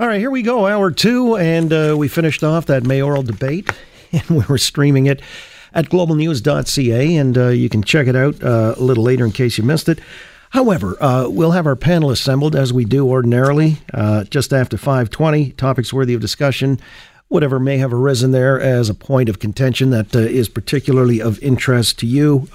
All right, here we go, hour two, and uh, we finished off that mayoral debate, and we were streaming it at globalnews.ca, and uh, you can check it out uh, a little later in case you missed it. However, uh, we'll have our panel assembled as we do ordinarily, uh, just after 5:20. Topics worthy of discussion, whatever may have arisen there as a point of contention that uh, is particularly of interest to you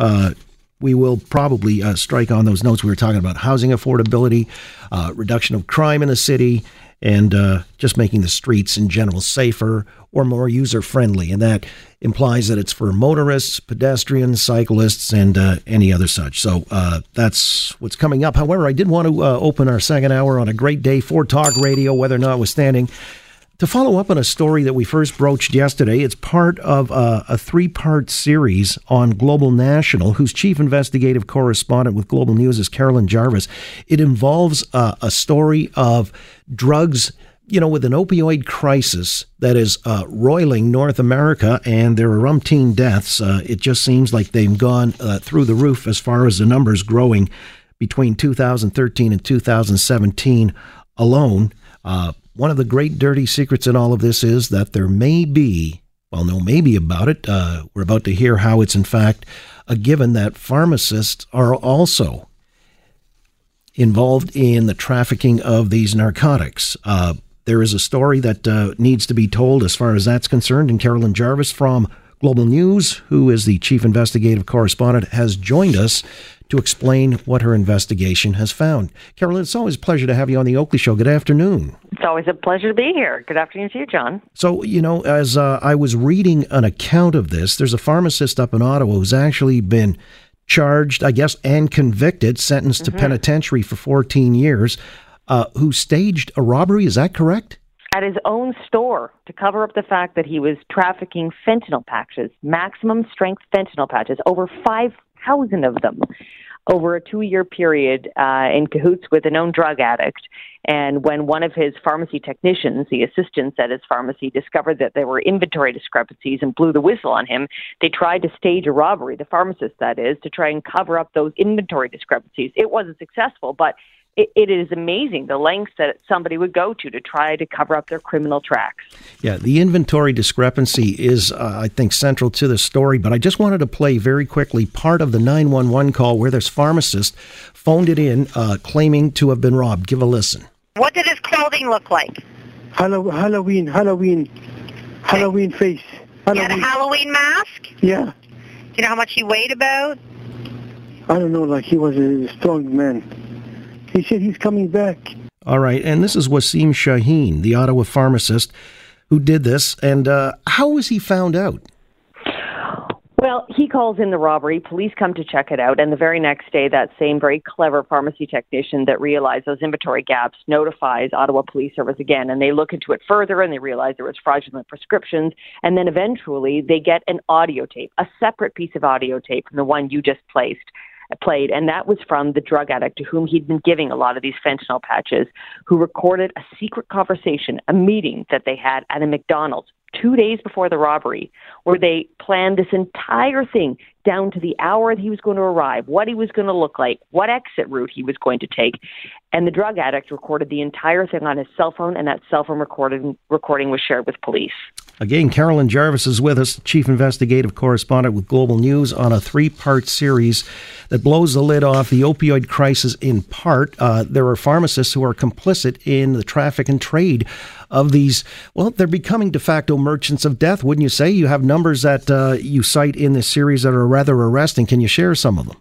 we will probably uh, strike on those notes we were talking about housing affordability, uh, reduction of crime in the city, and uh, just making the streets in general safer or more user friendly. And that implies that it's for motorists, pedestrians, cyclists, and uh, any other such. So uh, that's what's coming up. However, I did want to uh, open our second hour on a great day for talk radio, whether or not it was notwithstanding. To follow up on a story that we first broached yesterday, it's part of a, a three part series on Global National, whose chief investigative correspondent with Global News is Carolyn Jarvis. It involves uh, a story of drugs you know, with an opioid crisis that is uh, roiling North America and there are umpteen deaths, uh, it just seems like they've gone uh, through the roof as far as the numbers growing between 2013 and 2017 alone. One of the great dirty secrets in all of this is that there may be, well, no, maybe about it. Uh, we're about to hear how it's in fact a given that pharmacists are also involved in the trafficking of these narcotics. Uh, there is a story that uh, needs to be told as far as that's concerned, and Carolyn Jarvis from Global News, who is the chief investigative correspondent, has joined us to explain what her investigation has found. Carolyn, it's always a pleasure to have you on the Oakley Show. Good afternoon. It's always a pleasure to be here. Good afternoon to you, John. So, you know, as uh, I was reading an account of this, there's a pharmacist up in Ottawa who's actually been charged, I guess, and convicted, sentenced mm-hmm. to penitentiary for 14 years, uh, who staged a robbery. Is that correct? At his own store to cover up the fact that he was trafficking fentanyl patches, maximum strength fentanyl patches, over 5,000 of them over a two year period uh, in cahoots with a known drug addict. And when one of his pharmacy technicians, the assistants at his pharmacy, discovered that there were inventory discrepancies and blew the whistle on him, they tried to stage a robbery, the pharmacist that is, to try and cover up those inventory discrepancies. It wasn't successful, but it, it is amazing the lengths that somebody would go to to try to cover up their criminal tracks. Yeah, the inventory discrepancy is, uh, I think, central to the story. But I just wanted to play very quickly part of the 911 call where this pharmacist phoned it in uh, claiming to have been robbed. Give a listen. What did his clothing look like? Halloween, Halloween, Halloween face. Halloween. He had a Halloween mask? Yeah. Do you know how much he weighed about? I don't know, like he was a strong man. He said he's coming back. All right, and this is Wasim Shaheen, the Ottawa pharmacist, who did this. And uh, how was he found out? Well, he calls in the robbery. Police come to check it out. And the very next day, that same very clever pharmacy technician that realized those inventory gaps notifies Ottawa Police Service again. And they look into it further and they realize there was fraudulent prescriptions. And then eventually they get an audio tape, a separate piece of audio tape from the one you just placed played, and that was from the drug addict to whom he'd been giving a lot of these fentanyl patches, who recorded a secret conversation, a meeting that they had at a McDonald's two days before the robbery, where they planned this entire thing down to the hour that he was going to arrive, what he was going to look like, what exit route he was going to take. And the drug addict recorded the entire thing on his cell phone, and that cell phone recording, recording was shared with police. Again, Carolyn Jarvis is with us, Chief Investigative Correspondent with Global News, on a three part series that blows the lid off the opioid crisis in part. Uh, there are pharmacists who are complicit in the traffic and trade of these. Well, they're becoming de facto merchants of death, wouldn't you say? You have numbers that uh, you cite in this series that are rather arresting. Can you share some of them?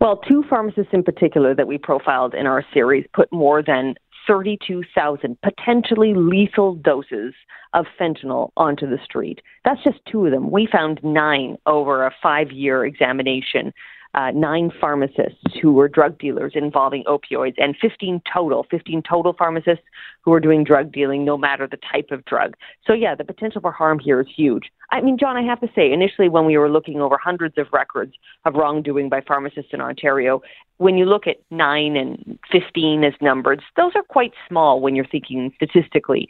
Well, two pharmacists in particular that we profiled in our series put more than 32,000 potentially lethal doses of fentanyl onto the street. That's just two of them. We found nine over a five year examination uh, nine pharmacists who were drug dealers involving opioids, and 15 total, 15 total pharmacists who were doing drug dealing, no matter the type of drug. So, yeah, the potential for harm here is huge. I mean, John, I have to say, initially when we were looking over hundreds of records of wrongdoing by pharmacists in Ontario, when you look at 9 and 15 as numbers, those are quite small when you're thinking statistically.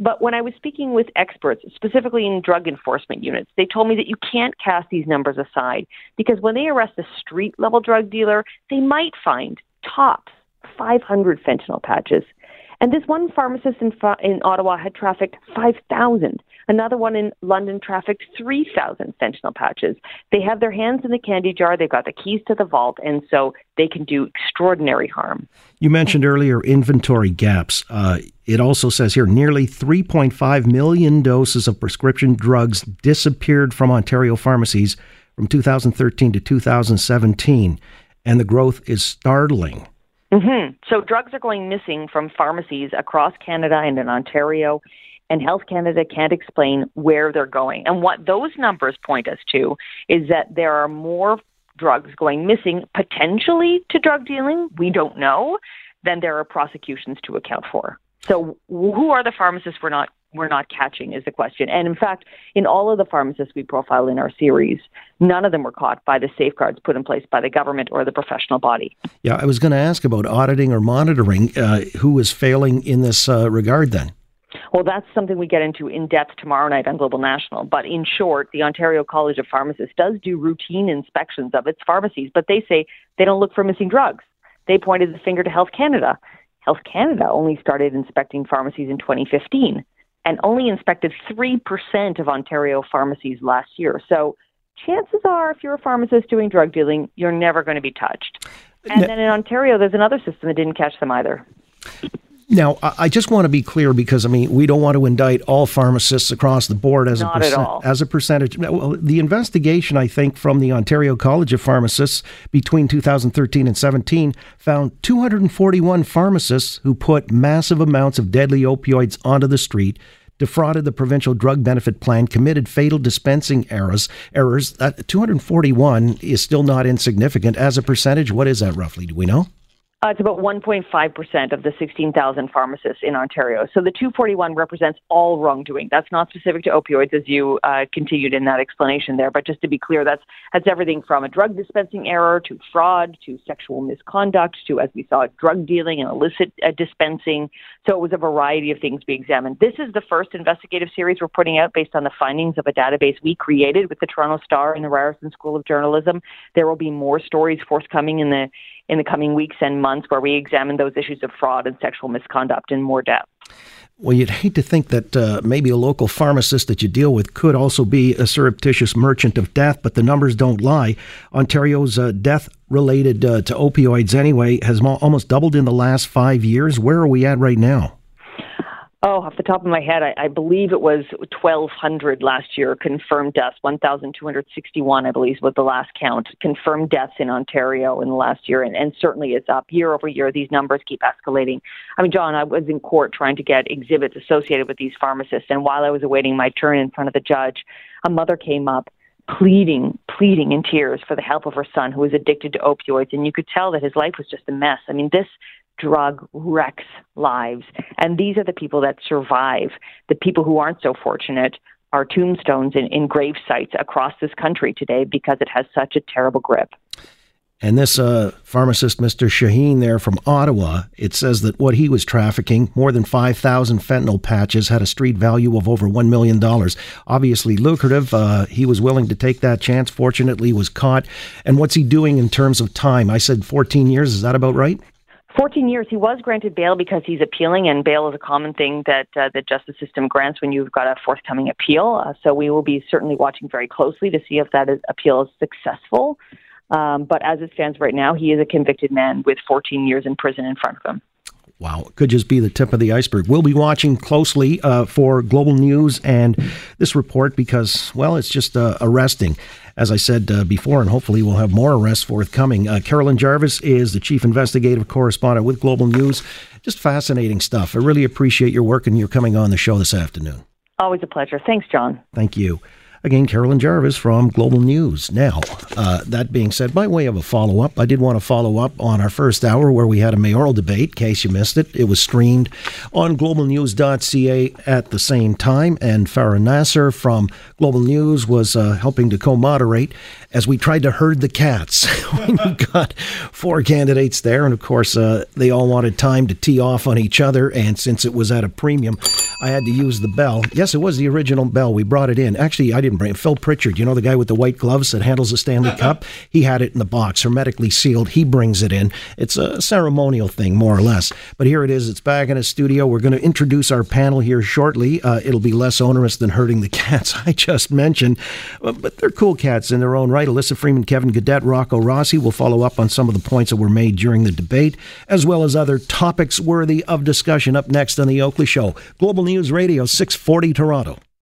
But when I was speaking with experts, specifically in drug enforcement units, they told me that you can't cast these numbers aside because when they arrest a street level drug dealer, they might find tops 500 fentanyl patches. And this one pharmacist in, in Ottawa had trafficked 5,000. Another one in London trafficked 3,000 fentanyl patches. They have their hands in the candy jar, they've got the keys to the vault, and so they can do extraordinary harm. You mentioned earlier inventory gaps. Uh, it also says here nearly 3.5 million doses of prescription drugs disappeared from Ontario pharmacies from 2013 to 2017, and the growth is startling. Mm-hmm. So drugs are going missing from pharmacies across Canada and in Ontario and Health Canada can't explain where they're going. And what those numbers point us to is that there are more drugs going missing, potentially to drug dealing, we don't know, than there are prosecutions to account for. So who are the pharmacists we're not we're not catching is the question. And in fact, in all of the pharmacists we profile in our series, none of them were caught by the safeguards put in place by the government or the professional body. Yeah, I was going to ask about auditing or monitoring. Uh, who is failing in this uh, regard then? Well, that's something we get into in depth tomorrow night on Global National. But in short, the Ontario College of Pharmacists does do routine inspections of its pharmacies, but they say they don't look for missing drugs. They pointed the finger to Health Canada. Health Canada only started inspecting pharmacies in 2015 and only inspected 3% of Ontario pharmacies last year. So chances are, if you're a pharmacist doing drug dealing, you're never going to be touched. And then in Ontario, there's another system that didn't catch them either. Now, I just want to be clear because I mean we don't want to indict all pharmacists across the board as Not a percent, as a percentage. Well, the investigation I think from the Ontario College of Pharmacists between 2013 and 17 found 241 pharmacists who put massive amounts of deadly opioids onto the street, defrauded the provincial drug benefit plan, committed fatal dispensing errors. Errors. That 241 is still not insignificant as a percentage. What is that roughly? Do we know? Uh, it's about 1.5% of the 16,000 pharmacists in Ontario. So the 241 represents all wrongdoing. That's not specific to opioids, as you uh, continued in that explanation there. But just to be clear, that's that's everything from a drug dispensing error to fraud to sexual misconduct to, as we saw, drug dealing and illicit uh, dispensing. So it was a variety of things we examined. This is the first investigative series we're putting out based on the findings of a database we created with the Toronto Star and the Ryerson School of Journalism. There will be more stories forthcoming in the in the coming weeks and months where we examine those issues of fraud and sexual misconduct in more depth. Well, you'd hate to think that uh, maybe a local pharmacist that you deal with could also be a surreptitious merchant of death, but the numbers don't lie. Ontario's uh, death related uh, to opioids, anyway, has mo- almost doubled in the last five years. Where are we at right now? Oh, off the top of my head, I, I believe it was 1,200 last year confirmed deaths. 1,261, I believe, was the last count. Confirmed deaths in Ontario in the last year, and, and certainly it's up year over year. These numbers keep escalating. I mean, John, I was in court trying to get exhibits associated with these pharmacists, and while I was awaiting my turn in front of the judge, a mother came up pleading, pleading in tears for the help of her son who was addicted to opioids. And you could tell that his life was just a mess. I mean, this drug wrecks lives. And these are the people that survive. The people who aren't so fortunate are tombstones in, in grave sites across this country today because it has such a terrible grip. And this uh, pharmacist, Mr. Shaheen, there from Ottawa, it says that what he was trafficking, more than 5,000 fentanyl patches, had a street value of over $1 million. Obviously lucrative. Uh, he was willing to take that chance. Fortunately, was caught. And what's he doing in terms of time? I said 14 years. Is that about right? 14 years. He was granted bail because he's appealing, and bail is a common thing that uh, the justice system grants when you've got a forthcoming appeal. Uh, so we will be certainly watching very closely to see if that is, appeal is successful. Um, but as it stands right now, he is a convicted man with 14 years in prison in front of him. Wow, it could just be the tip of the iceberg. We'll be watching closely uh, for global news and this report because, well, it's just uh, arresting, as I said uh, before, and hopefully we'll have more arrests forthcoming. Uh, Carolyn Jarvis is the chief investigative correspondent with Global News. Just fascinating stuff. I really appreciate your work and your coming on the show this afternoon. Always a pleasure. Thanks, John. Thank you. Again, Carolyn Jarvis from Global News. Now, uh, that being said, by way of a follow up, I did want to follow up on our first hour where we had a mayoral debate. In case you missed it, it was streamed on globalnews.ca at the same time, and Farah Nasser from Global News was uh, helping to co moderate as we tried to herd the cats. you got four candidates there, and of course, uh, they all wanted time to tee off on each other, and since it was at a premium, I had to use the bell. Yes, it was the original bell. We brought it in. Actually, I didn't didn't bring it. Phil Pritchard, you know the guy with the white gloves that handles the Stanley Cup? He had it in the box, hermetically sealed. He brings it in. It's a ceremonial thing, more or less. But here it is. It's back in a studio. We're going to introduce our panel here shortly. Uh, it'll be less onerous than herding the cats I just mentioned, but they're cool cats in their own right. Alyssa Freeman, Kevin Gaudet, Rocco Rossi will follow up on some of the points that were made during the debate, as well as other topics worthy of discussion up next on The Oakley Show. Global News Radio, 640 Toronto.